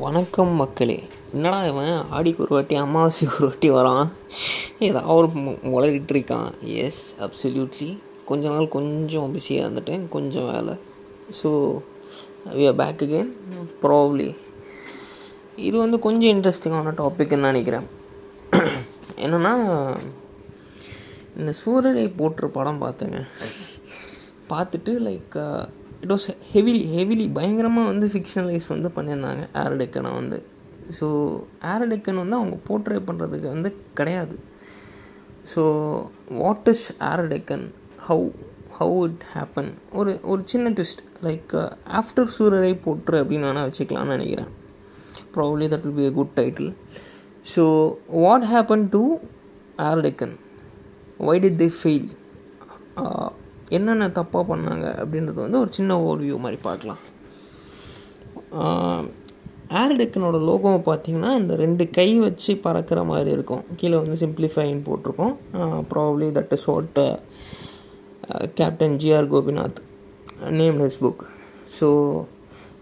வணக்கம் மக்களே. என்னடா இவன்? ஆடிக்கு ஒரு வாட்டி அமாவாசைக்கு ஒரு வாட்டி வரான். ஏதாவது ஒரு உளறிட்டு இருக்கான். எஸ் அப்சல்யூட்லி கொஞ்ச நாள் கொஞ்சம் பிஸியாக இருந்துட்டேன். கொஞ்சம் வேலை. So we are back again probably இது வந்து கொஞ்சம் இன்ட்ரெஸ்டிங்கான டாபிக்னு நினைக்கிறேன். என்னென்னா இந்த சூரரை போட்டுற படம் பார்த்தேங்க. பார்த்துட்டு like it was heavily heavily பயங்கரமாக வந்து ஃபிக்ஷனலைஸ் வந்து பண்ணியிருந்தாங்க ஆரடெக்கனை வந்து. ஸோ ஆரடெக்கன் வந்து அவங்க போர்ட்ரே பண்ணுறதுக்கு வந்து கிடையாது. So what is Air Deccan how how it happen ஒரு ஒரு சின்ன ட்விஸ்ட் லைக் ஆஃப்டர் சூரரை போற்று அப்படின்னு வேணால் வச்சுக்கலாம்னு நினைக்கிறேன். Probably that will B a good title so what happen to ஏரடெக்கன் why did they fail என்னென்ன தப்பாக பண்ணாங்க அப்படின்றது வந்து ஒரு சின்ன ஓவியூ மாதிரி பார்க்கலாம். ஏர்டெக்கனோட லோகோவை பார்த்தீங்கன்னா இந்த ரெண்டு கை வச்சு பறக்கிற மாதிரி இருக்கும். கீழே வந்து சிம்பிளிஃபைன்னு போட்டிருக்கோம். Probably that is what captain GR Gopinath name his book so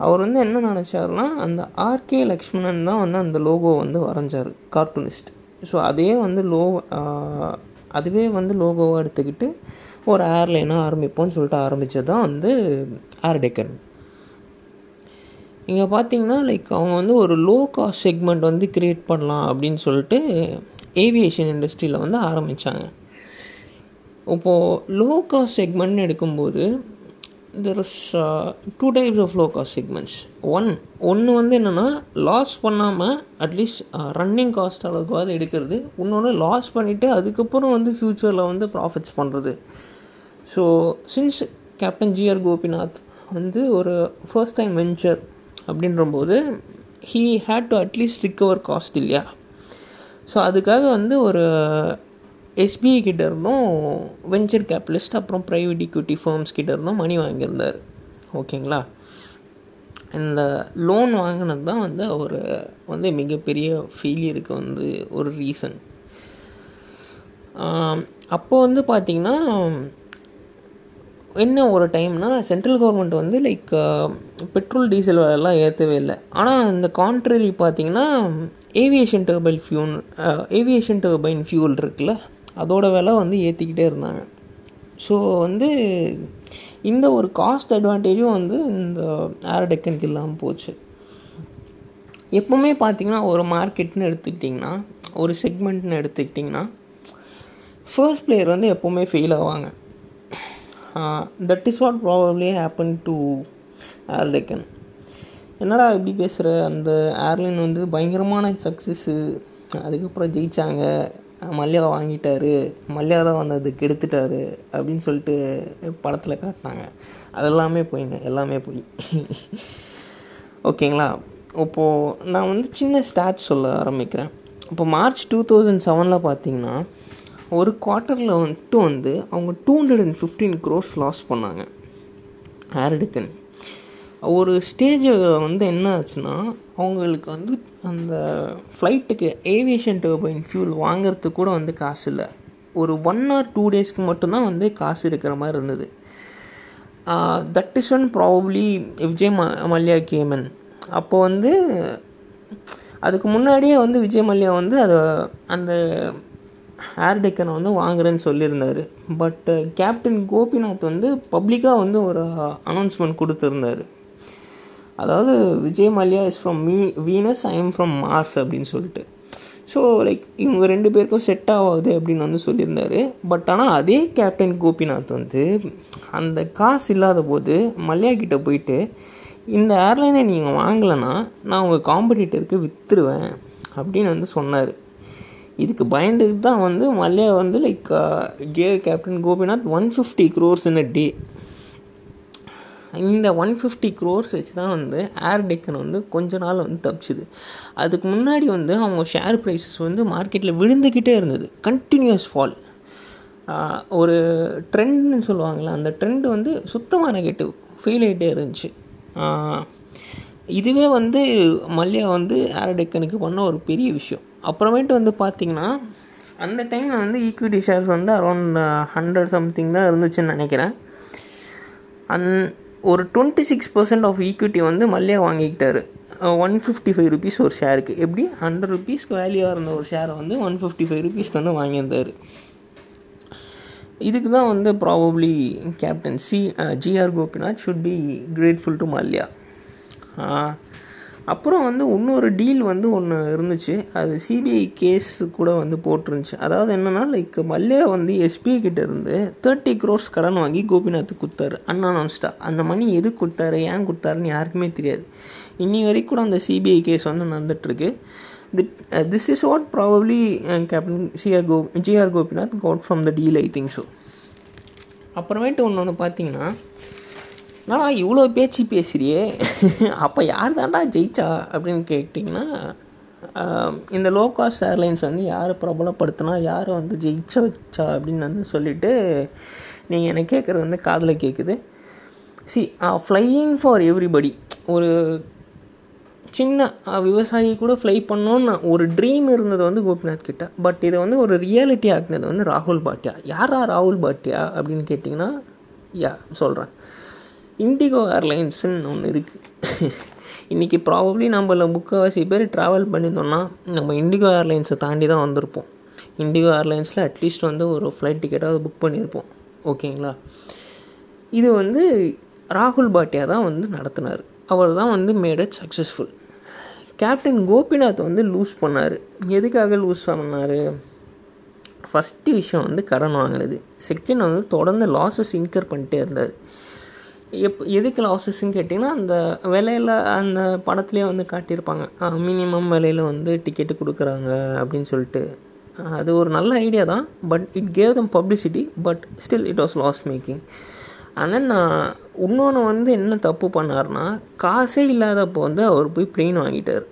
அவர் வந்து என்ன நினச்சாருன்னா அந்த ஆர்கே லக்ஷ்மணன் தான் வந்து அந்த லோகோ வந்து வரைஞ்சார் கார்ட்டூனிஸ்ட் ஸோ அதே வந்து லோ அதுவே வந்து லோகோவாக எடுத்துக்கிட்டு ஒரு ஏர்லைனாக ஆரம்பிப்போம்னு சொல்லிட்டு ஆரம்பித்தது தான் வந்து ஏர் டெக்கன் இங்கே பார்த்தீங்கன்னா லைக் அவங்க வந்து ஒரு லோ காஸ்ட் செக்மெண்ட் வந்து க்ரியேட் பண்ணலாம் அப்படின்னு சொல்லிட்டு ஏவியேஷன் இண்டஸ்ட்ரியில் வந்து ஆரம்பித்தாங்க இப்போது லோ காஸ்ட் செக்மெண்ட்னு எடுக்கும்போது there is two types of low cost segments one ஒன்று வந்து என்னென்னா லாஸ் பண்ணாமல் அட்லீஸ்ட் ரன்னிங் காஸ்ட் uh, அளவுக்காவது எடுக்கிறது. இன்னொன்று லாஸ் பண்ணிவிட்டு அதுக்கப்புறம் வந்து ஃப்யூச்சரில் வந்து ப்ராஃபிட்ஸ் பண்ணுறது so since captain GR Gopinath வந்து ஒரு first time venture அப்படின்றபோது he had to at least recover cost இல்லையா? ஸோ அதுக்காக வந்து ஒரு எஸ்பிஐ கிட்ட இருந்தும் வெஞ்சர் கேபிட்டலிஸ்ட் அப்புறம் ப்ரைவேட் இக்விட்டி ஃபர்ம்ஸ் கிட்ட இருந்தும் மணி வாங்கியிருந்தார். ஓகேங்களா இந்த லோன் வாங்கினது தான் வந்து அவர் வந்து மிகப்பெரிய ஃபெயிலியருக்கு வந்து ஒரு ரீசன் அப்போ வந்து பார்த்திங்கன்னா என்ன ஒரு டைம்னால் சென்ட்ரல் கவர்மெண்ட் வந்து லைக் பெட்ரோல் டீசல் எல்லாம் ஏற்றவே இல்லை. ஆனால் இந்த கான்ட்ரரி பார்த்திங்கன்னா aviation turbine fuel aviation turbine fuel இருக்குல்ல அதோட விலை வந்து ஏற்றிக்கிட்டே இருந்தாங்க. ஸோ வந்து இந்த ஒரு காஸ்ட் அட்வான்டேஜும் வந்து இந்த ஏர்டெக்கனுக்கு இல்லாமல் போச்சு. எப்போவுமே பார்த்தீங்கன்னா ஒரு மார்க்கெட்னு எடுத்துக்கிட்டிங்கன்னா ஒரு செக்மெண்ட்னு எடுத்துக்கிட்டிங்கன்னா ஃபர்ஸ்ட் பிளேயர் வந்து எப்போவுமே ஃபெயில் ஆவாங்க. That is what probably happen to ஏர்லைக்கன் என்னடா இப்படி பேசுகிற அந்த ஏர்லைன் வந்து பயங்கரமான சக்ஸஸ்ஸு அதுக்கப்புறம் ஜெயித்தாங்க மல்யா வாங்கிட்டாரு. மல்யா தான் வந்து அது கெடுத்துட்டாரு அப்படின்னு சொல்லிட்டு படத்தில் காட்டினாங்க. அதெல்லாமே போயிங்க எல்லாமே போய். ஓகேங்களா? இப்போது நான் வந்து சின்ன ஸ்டாட்ச் சொல்ல ஆரம்பிக்கிறேன். இப்போ மார்ச் டூ தௌசண்ட் செவனில் பார்த்தீங்கன்னா ஒரு குவார்ட்டரில் வந்துட்டு வந்து அவங்க two hundred and fifteen crores loss பண்ணாங்க ஏர்டுக்கன் ஒரு ஸ்டேஜ் வந்து என்ன ஆச்சுன்னா அவங்களுக்கு வந்து அந்த ஃப்ளைட்டுக்கு ஏவியேஷன் டர்பைன் ஃபியூல் வாங்கிறதுக்கு கூட வந்து காசு இல்லை. ஒரு ஒன் ஆர் டூ டேஸ்க்கு மட்டும்தான் வந்து காசு இருக்கிற மாதிரி இருந்தது. That is one probably Vijay ம மல்யா கேமன் அப்போ வந்து அதுக்கு முன்னாடியே வந்து விஜய் மல்யா வந்து அதை அந்த ஹேர்டெக்கனை வந்து வாங்குறேன்னு சொல்லியிருந்தார். பட்டு கேப்டன் கோபிநாத் uh, வந்து பப்ளிக்காக வந்து ஒரு அனௌன்ஸ்மெண்ட் கொடுத்துருந்தாரு. அதாவது Vijay Mallya is from me Venus I am from Mars அப்படின்னு சொல்லிட்டு. ஸோ லைக் இவங்க ரெண்டு பேருக்கும் செட் ஆகாது அப்படின்னு வந்து சொல்லியிருந்தாரு. பட் ஆனால் அதே கேப்டன் கோபிநாத் வந்து அந்த காசு இல்லாத போது மல்யா கிட்டே போயிட்டு இந்த ஏர்லைனை நீங்கள் வாங்கலைன்னா நான் உங்கள் காம்படிட்டருக்கு விற்றுருவேன் அப்படின்னு வந்து சொன்னார். இதுக்கு பயந்துட்டு தான் வந்து மல்லையா வந்து like uh, K captain Gopinath one fifty crores in a day இந்த ஒன் ஃபிஃப்டி க்ரோர்ஸ் வச்சு தான் வந்து ஏர் டெக்கன் வந்து கொஞ்ச நாள் வந்து தப்பிச்சுது. அதுக்கு முன்னாடி வந்து அவங்க ஷேர் ப்ரைஸஸ் வந்து மார்க்கெட்டில் விழுந்துக்கிட்டே இருந்தது. கண்டினியூஸ் ஃபால் ஒரு ட்ரெண்ட்னு சொல்லுவாங்களே அந்த ட்ரெண்ட் வந்து சுத்தமாக நெகட்டிவ் ஃபெயில் ஆகிட்டே இருந்துச்சு. இதுவே வந்து மல்யா வந்து ஏர் டெக்கனுக்கு பண்ண ஒரு பெரிய விஷயம். அப்புறமேட்டு வந்து பார்த்திங்கன்னா அந்த டைமில் வந்து ஈக்விட்டி ஷேர்ஸ் வந்து அரௌண்ட் ஹண்ட்ரட் சம்திங் தான் இருந்துச்சுன்னு நினைக்கிறேன். அந் ஒரு twenty six percent of equity வந்து மல்யா வாங்கிக்கிட்டாரு. ஒன் ஃபிஃப்டி ஃபைவ் ருபீஸ் ஒரு ஷேருக்கு எப்படி? ஹண்ட்ரட் ருபீஸ்க்கு வேல்யூவாக இருந்த ஒரு ஷேரை வந்து ஒன் ஃபிஃப்டி ஃபைவ் ருபீஸ்க்கு வந்து வாங்கியிருந்தார். இதுக்கு தான் வந்து probably captain C GR Gopinath should be grateful to Mallya அப்புறம் வந்து இன்னொரு டீல் வந்து ஒன்று இருந்துச்சு. அது சிபிஐ கேஸ் கூட வந்து போட்டிருந்துச்சு. அதாவது என்னென்னா லைக் மல்லையா வந்து எஸ்பிஐ கிட்ட இருந்து தேர்ட்டி க்ரோர்ஸ் கடன் வாங்கி கோபிநாத் கொடுத்தாரு. அன்அனௌன்ஸ்டா அந்த மணி எது கொடுத்தாரு? ஏன் கொடுத்தாருன்னு யாருக்குமே தெரியாது. இன்னி வரைக்கும் கூட அந்த சிபிஐ கேஸ் வந்து நடந்துட்டுருக்கு. This is what probably captain CR go GR Gopinath got from the deal I think so அப்புறமேட்டு ஒன்று ஒன்று பார்த்தீங்கன்னா என்னடா இவ்வளோ பேச்சு பேசுறியே? அப்போ யார் தாண்டா ஜெயிச்சா? அப்படின்னு கேட்டிங்கன்னா இந்த லோ காஸ்ட் ஏர்லைன்ஸ் வந்து யார் பிரபலப்படுத்தினா யார் வந்து ஜெயிச்ச வச்சா அப்படின்னு வந்து சொல்லிவிட்டு நீங்கள் என்ன கேட்குறது வந்து காதில் கேட்குது சி ஃப்ளையிங் ஃபார் எவ்ரிபடி ஒரு சின்ன விவசாயி கூட ஃப்ளை பண்ணோன்னு ஒரு ட்ரீம் இருந்தது வந்து கோபிநாத் கிட்ட. பட் இதை வந்து ஒரு ரியாலிட்டி ஆக்குனது வந்து ராகுல் பாட்டியா? யாரா ராகுல் பாட்டியா அப்படின்னு கேட்டிங்கன்னா யா சொல்கிறேன் இண்டிகோ ஏர்லைன்ஸுன்னு ஒன்று இருக்குது இன்றைக்கி ப்ராபப்ளி நம்மள முக்கால்வாசி பேர் ட்ராவல் பண்ணியிருந்தோம்னா நம்ம இண்டிகோ ஏர்லைன்ஸை தாண்டி தான் வந்திருப்போம். இண்டிகோ ஏர்லைன்ஸில் அட்லீஸ்ட் வந்து ஒரு ஃப்ளைட் டிக்கெட்டாவது புக் பண்ணியிருப்போம். ஓகேங்களா இது வந்து ராகுல் பாட்டியா தான் வந்து நடத்தினார். அவர் தான் வந்து made it successful captain Gopinath வந்து லூஸ் பண்ணார். எதுக்காக லூஸ் பண்ணார்? ஃபஸ்ட்டு விஷயம் வந்து கடன் வாங்கினது. செகண்ட் வந்து தொடர்ந்து லாஸஸ் இன்கர் பண்ணிட்டே இருந்தார். எப் எதுக்கு லாஸஸ்ன்னு கேட்டிங்கன்னா அந்த விலையில் அந்த படத்துலேயே வந்து காட்டியிருப்பாங்க. மினிமம் விலையில் வந்து டிக்கெட்டு கொடுக்குறாங்க அப்படின்னு சொல்லிட்டு. அது ஒரு நல்ல ஐடியா தான். But it gave them publicity but still it was loss making ஆனால் நான் இன்னொன்று வந்து என்ன தப்பு பண்ணார்னா காசே இல்லாதப்போ வந்து அவர் போய் பிளெயின் வாங்கிட்டார்.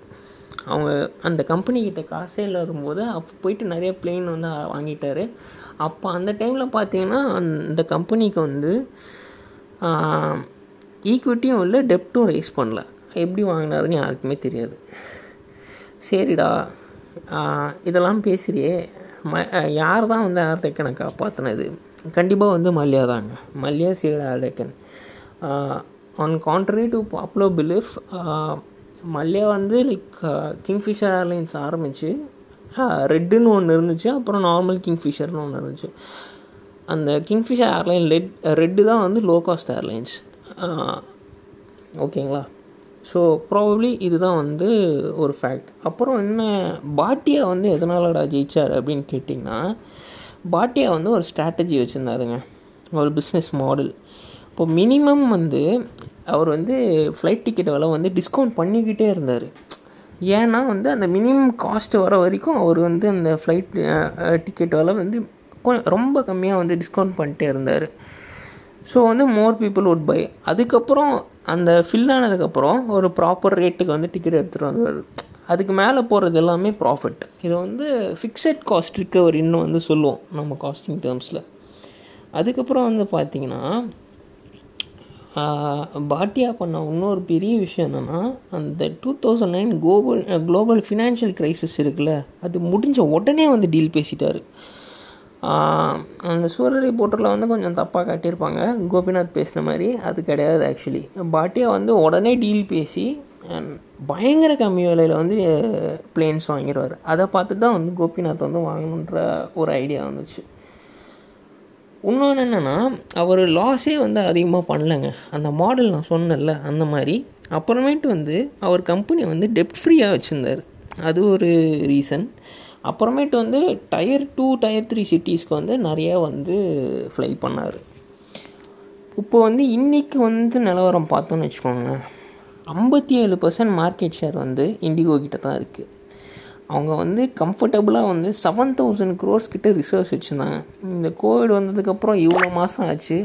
அவங்க அந்த கம்பெனிக்கிட்ட காசே இல்லாத போது அப்போ போயிட்டு நிறைய பிளெயின் வந்து வாங்கிட்டார். அப்போ அந்த டைமில் பார்த்தீங்கன்னா அந்த கம்பெனிக்கு வந்து ஈக்விட்டியும் இல்லை டெப்ட்டும் ரைஸ் பண்ணல. எப்படி வாங்கினாருன்னு யாருக்குமே தெரியாது. சரிடா. இதெல்லாம் பேசுகிறியே ம யார் தான் வந்து ஆர்டெக்கனை காப்பாற்றினது கண்டிப்பாக வந்து மல்யா தாங்க. மல்யா சீட Air Deccan on contrary to popular belief Mallya வந்து லைக் கிங்ஃபிஷர் ஏர்லைன்ஸ் ஆரம்பித்து ரெட்டுன்னு ஒன்று இருந்துச்சு. அப்புறம் நார்மல் கிங்ஃபிஷர்னு ஒன்று இருந்துச்சு. அந்த கிங்ஃபிஷர் ஏர்லைன் ரெட் ரெட்டு தான் வந்து லோ காஸ்ட் ஏர்லைன்ஸ் ஓகேங்களா? ஸோ ப்ராபப்ளி இதுதான் வந்து ஒரு ஃபேக்ட் அப்புறம் என்ன பாட்டியா வந்து எதனாலடா ஜெயிச்சார் அப்படின்னு கேட்டிங்கன்னா பாட்டியா வந்து ஒரு ஸ்ட்ராட்டஜி வச்சுருந்தாருங்க. ஒரு பிஸ்னஸ் மாடல் இப்போ மினிமம் வந்து அவர் வந்து ஃப்ளைட் டிக்கெட் விலை வந்து டிஸ்கவுண்ட் பண்ணிக்கிட்டே இருந்தார். ஏன்னா வந்து அந்த மினிமம் காஸ்ட் வர வரைக்கும் அவர் வந்து அந்த ஃப்ளைட் டிக்கெட் விலை வந்து ரொம்ப கம்மியாக வந்து டிஸ்கவுண்ட் பண்ணிட்டே இருந்தார். ஸோ வந்து மோர் பீப்புள் உட் பை அதுக்கப்புறம் அந்த ஃபில் ஆனதுக்கப்புறம் ஒரு ப்ராப்பர் ரேட்டுக்கு வந்து டிக்கெட் எடுத்துகிட்டு வந்தார். அதுக்கு மேலே போகிறது எல்லாமே ப்ராஃபிட் இது வந்து ஃபிக்ஸட் காஸ்ட் ரிக்கவரின்னு வந்து சொல்லுவோம் நம்ம காஸ்டிங் டேர்ம்ஸில் அதுக்கப்புறம் வந்து பார்த்திங்கன்னா பாட்டியா பண்ண இன்னொரு பெரிய விஷயம் என்னென்னா அந்த two thousand nine global global financial crisis இருக்குல்ல அது முடிஞ்ச உடனே வந்து டீல் பேசிட்டார். அந்த சூரரை போட்டரில் வந்து கொஞ்சம் தப்பாக காட்டியிருப்பாங்க. கோபிநாத் பேசின மாதிரி அது கிடையாது ஆக்சுவலி பாட்டியா வந்து உடனே டீல் பேசி பயங்கர கம்மி விலையில் வந்து பிளேன்ஸ் வாங்கிடுவார் அதை பார்த்து தான் வந்து கோபிநாத் வந்து வாங்கணுன்ற ஒரு ஐடியா வந்துச்சு. இன்னொன்று என்னென்னா அவர் லாஸே வந்து அதிகமாக பண்ணலைங்க. அந்த மாடல் நான் சொன்னேன்ல அந்த மாதிரி. அப்புறமேட்டு வந்து அவர் கம்பெனி வந்து டெப்ட் ஃப்ரீயாக வச்சுருந்தார். அது ஒரு ரீசன் அப்புறமேட்டு வந்து டயர் டூ டயர் த்ரீ சிட்டிஸ்க்கு வந்து நிறையா வந்து ஃப்ளை பண்ணார். இப்போ வந்து இன்றைக்கி வந்து நிலவரம் பார்த்தோன்னு வச்சுக்கோங்க ஐம்பத்தி ஏழு பர்சன்ட் மார்க்கெட் ஷேர் வந்து இண்டிகோ கிட்ட தான் இருக்குது அவங்க வந்து கம்ஃபர்டபுளாக வந்து செவன் தௌசண்ட் க்ரோர்ஸ் கிட்ட ரிசர்வ்ஸ் வச்சுருந்தாங்க. இந்த கோவிட் வந்ததுக்கப்புறம் இவ்வளோ மாதம் ஆச்சு.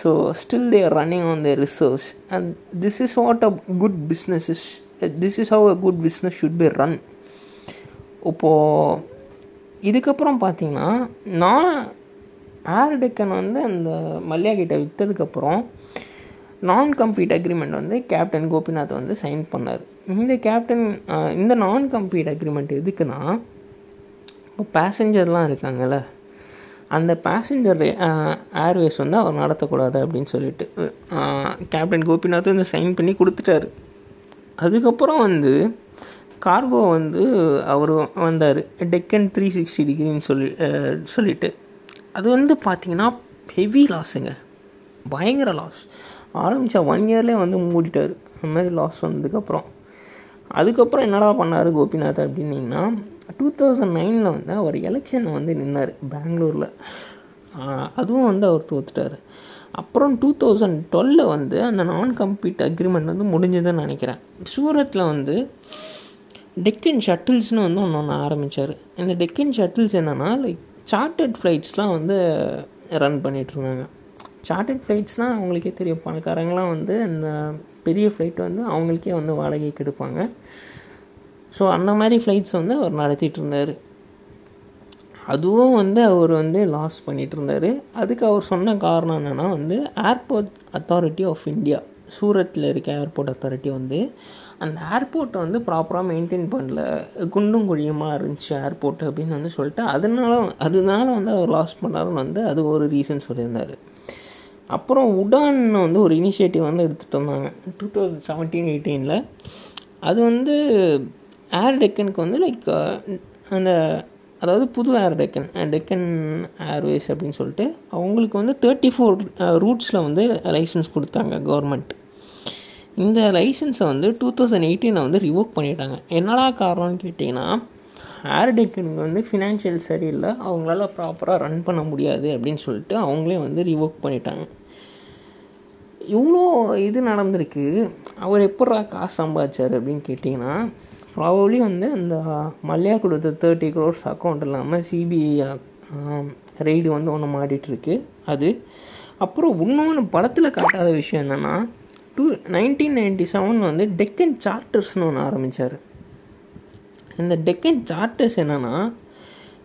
So still they're running on their reserves and this is what a good business is this is how a good business should be run இப்போது இதுக்கப்புறம் பார்த்தீங்கன்னா நான் ஏர் டெக்கன் வந்து அந்த மல்லியா கிட்ட விற்றதுக்கப்புறம் நான் கம்ப்ளீட் அக்ரிமெண்ட் வந்து கேப்டன் கோபிநாத் வந்து சைன் பண்ணார். இந்த கேப்டன் இந்த நான் கம்ப்ளீட் அக்ரிமெண்ட் எதுக்குன்னா இப்போ பேசஞ்சர்லாம் இருக்காங்கல்ல அந்த பேசஞ்சர் ஏர்வேஸ் வந்து அவர் நடத்தக்கூடாது அப்படின்னு சொல்லிட்டு கேப்டன் கோபிநாத் வந்து சைன் பண்ணி கொடுத்துட்டாரு. அதுக்கப்புறம் வந்து கார்கோ வந்து அவர் வந்தார். டெக்கன் த்ரீ சிக்ஸ்டி டிகிரின்னு சொல்லி சொல்லிட்டு. அது வந்து பார்த்தீங்கன்னா ஹெவி லாஸுங்க பயங்கர லாஸ் ஆரம்பித்த ஒன் இயர்லேயே வந்து மூடிட்டார். அந்த மாதிரி லாஸ் வந்ததுக்கப்புறம். அதுக்கப்புறம் என்னடா பண்ணார் கோபிநாத் அப்படின்னிங்கன்னா டூ தௌசண்ட் நைனில் வந்து அவர் எலெக்ஷனில் வந்து நின்னார் பெங்களூரில். அதுவும் வந்து அவர் தோத்துட்டார். அப்புறம் டூ தௌசண்ட் டுவெலில் வந்து அந்த நான் கம்ப்ளீட் அக்ரிமெண்ட் வந்து முடிஞ்சதுன்னு நினைக்கிறேன். சூரத்தில் வந்து டெக்கன் ஷட்டில்ஸ்னு வந்து ஒன்று ஒன்று ஆரம்பித்தார் இந்த டெக்கன் ஷட்டில்ஸ் என்னென்னா லைக் சார்ட்டட் ஃப்ளைட்ஸ்லாம் வந்து ரன் பண்ணிகிட்ருந்தாங்க சார்ட்டட் ஃப்ளைட்ஸ்னால் அவங்களுக்கே தெரியும். பணக்காரங்களாம் வந்து அந்த பெரிய ஃப்ளைட் வந்து அவங்களுக்கே வந்து வாடகைக்கு எடுப்பாங்க ஸோ அந்த மாதிரி ஃப்ளைட்ஸ் வந்து அவர் நடத்திட்டு இருந்தார் அதுவும் வந்து அவர் வந்து லாஸ் பண்ணிகிட்டு இருந்தார் அதுக்கு அவர் சொன்ன காரணம் என்னென்னா வந்து ஏர்போர்ட் அத்தாரிட்டி ஆஃப் இந்தியா சூரத்தில் இருக்க ஏர்போர்ட் அத்தாரிட்டி வந்து அந்த ஏர்போர்ட்டை வந்து ப்ராப்பராக மெயின்டைன் பண்ணல. குண்டும் குழியுமாக இருந்துச்சு ஏர்போர்ட் அப்படின்னு வந்து சொல்லிட்டு அதனால அதனால வந்து அவர் லாஸ் பண்ணாருன்னு வந்து அது ஒரு ரீசன் சொல்லியிருந்தார். அப்புறம் உடான் வந்து ஒரு இனிஷியேட்டிவ் வந்து எடுத்துகிட்டு வந்தாங்க. டூ தௌசண்ட் செவன்டீன் எயிட்டீனில் அது வந்து ஏர் டெக்கனுக்கு வந்து லைக் அந்த அதாவது புது ஏர் டெக்கன் டெக்கன் ஏர்வேஸ் அப்படின்னு சொல்லிட்டு அவங்களுக்கு வந்து தேர்ட்டி ஃபோர் ரூட்ஸில் வந்து லைசன்ஸ் கொடுத்தாங்க கவர்மெண்ட் இந்த லைசன்ஸை வந்து டூ தௌசண்ட் எயிட்டீனில் வந்து ரிவோக் பண்ணிட்டாங்க. என்னடா காரணம்னு கேட்டிங்கன்னா ஏர் டெக்கனுக்கு வந்து ஃபினான்ஷியல் சரியில்லை. அவங்களால ப்ராப்பராக ரன் பண்ண முடியாது அப்படின்னு சொல்லிட்டு அவங்களே வந்து ரிவோக் பண்ணிட்டாங்க. இவ்வளோ இது நடந்திருக்கு. அவர் எப்படா காசு சம்பாதிச்சார் அப்படின்னு கேட்டிங்கன்னா ப்ராபப்ளி வந்து அந்த மல்லையா கொடுத்த தேர்ட்டி க்ரோர்ஸ் அக்கௌண்ட் இல்லாமல் சிபிஐ ரெய்டு வந்து ஒன்று மாட்டிகிட்ருக்கு அது. அப்புறம் இன்னொன்று படத்தில் காட்டாத விஷயம் என்னென்னா டூ நைன்டீன் நைன்டி செவன் வந்து டெக்கன் சார்ட்டர்ஸ்னு ஒன்று ஆரம்பித்தார் இந்த டெக்கன் சார்ட்டர்ஸ் என்னென்னா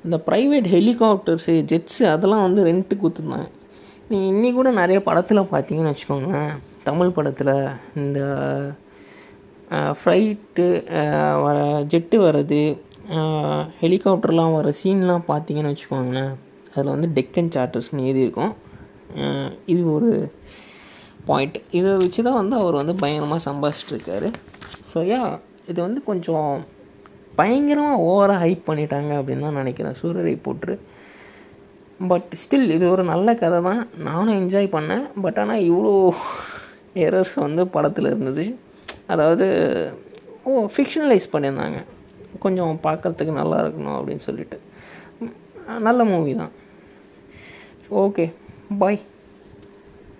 இந்த ப்ரைவேட் ஹெலிகாப்டர்ஸு ஜெட்ஸு அதெல்லாம் வந்து ரெண்ட்டுக்கு கொடுத்துருந்தாங்க. நீங்கள் இன்னி கூட நிறைய படத்தில் பார்த்தீங்கன்னு வச்சுக்கோங்களேன் தமிழ் படத்தில் இந்த ஃப்ளைட்டு வர ஜெட்டு வர்றது ஹெலிகாப்டர்லாம் வர சீன்லாம் பார்த்தீங்கன்னு வச்சுக்கோங்களேன். அதில் வந்து டெக்கன் சார்ட்டர்ஸ்னு எழுதியிருக்கும் இது ஒரு பாயிண்ட் இதை வச்சு தான் வந்து அவர் வந்து பயங்கரமாக சம்பாதிச்சிட்ருக்காரு ஸோ யா இது வந்து கொஞ்சம் பயங்கரமாக ஓவராக ஹைப் பண்ணிட்டாங்க அப்படின்னு தான் நினைக்கிறேன். சூரரை போட்டு பட் ஸ்டில் இது ஒரு நல்ல கதை தான் நானும் என்ஜாய் பண்ணேன். பட் ஆனால் இவ்வளோ எரர்ஸ் வந்து படத்தில் இருந்தது. அதாவது ஓ ஃபிக்ஷனலைஸ் பண்ணியிருந்தாங்க. கொஞ்சம் பார்க்குறதுக்கு நல்லா இருக்கணும் அப்படின்னு சொல்லிட்டு. நல்ல மூவி தான். Okay bye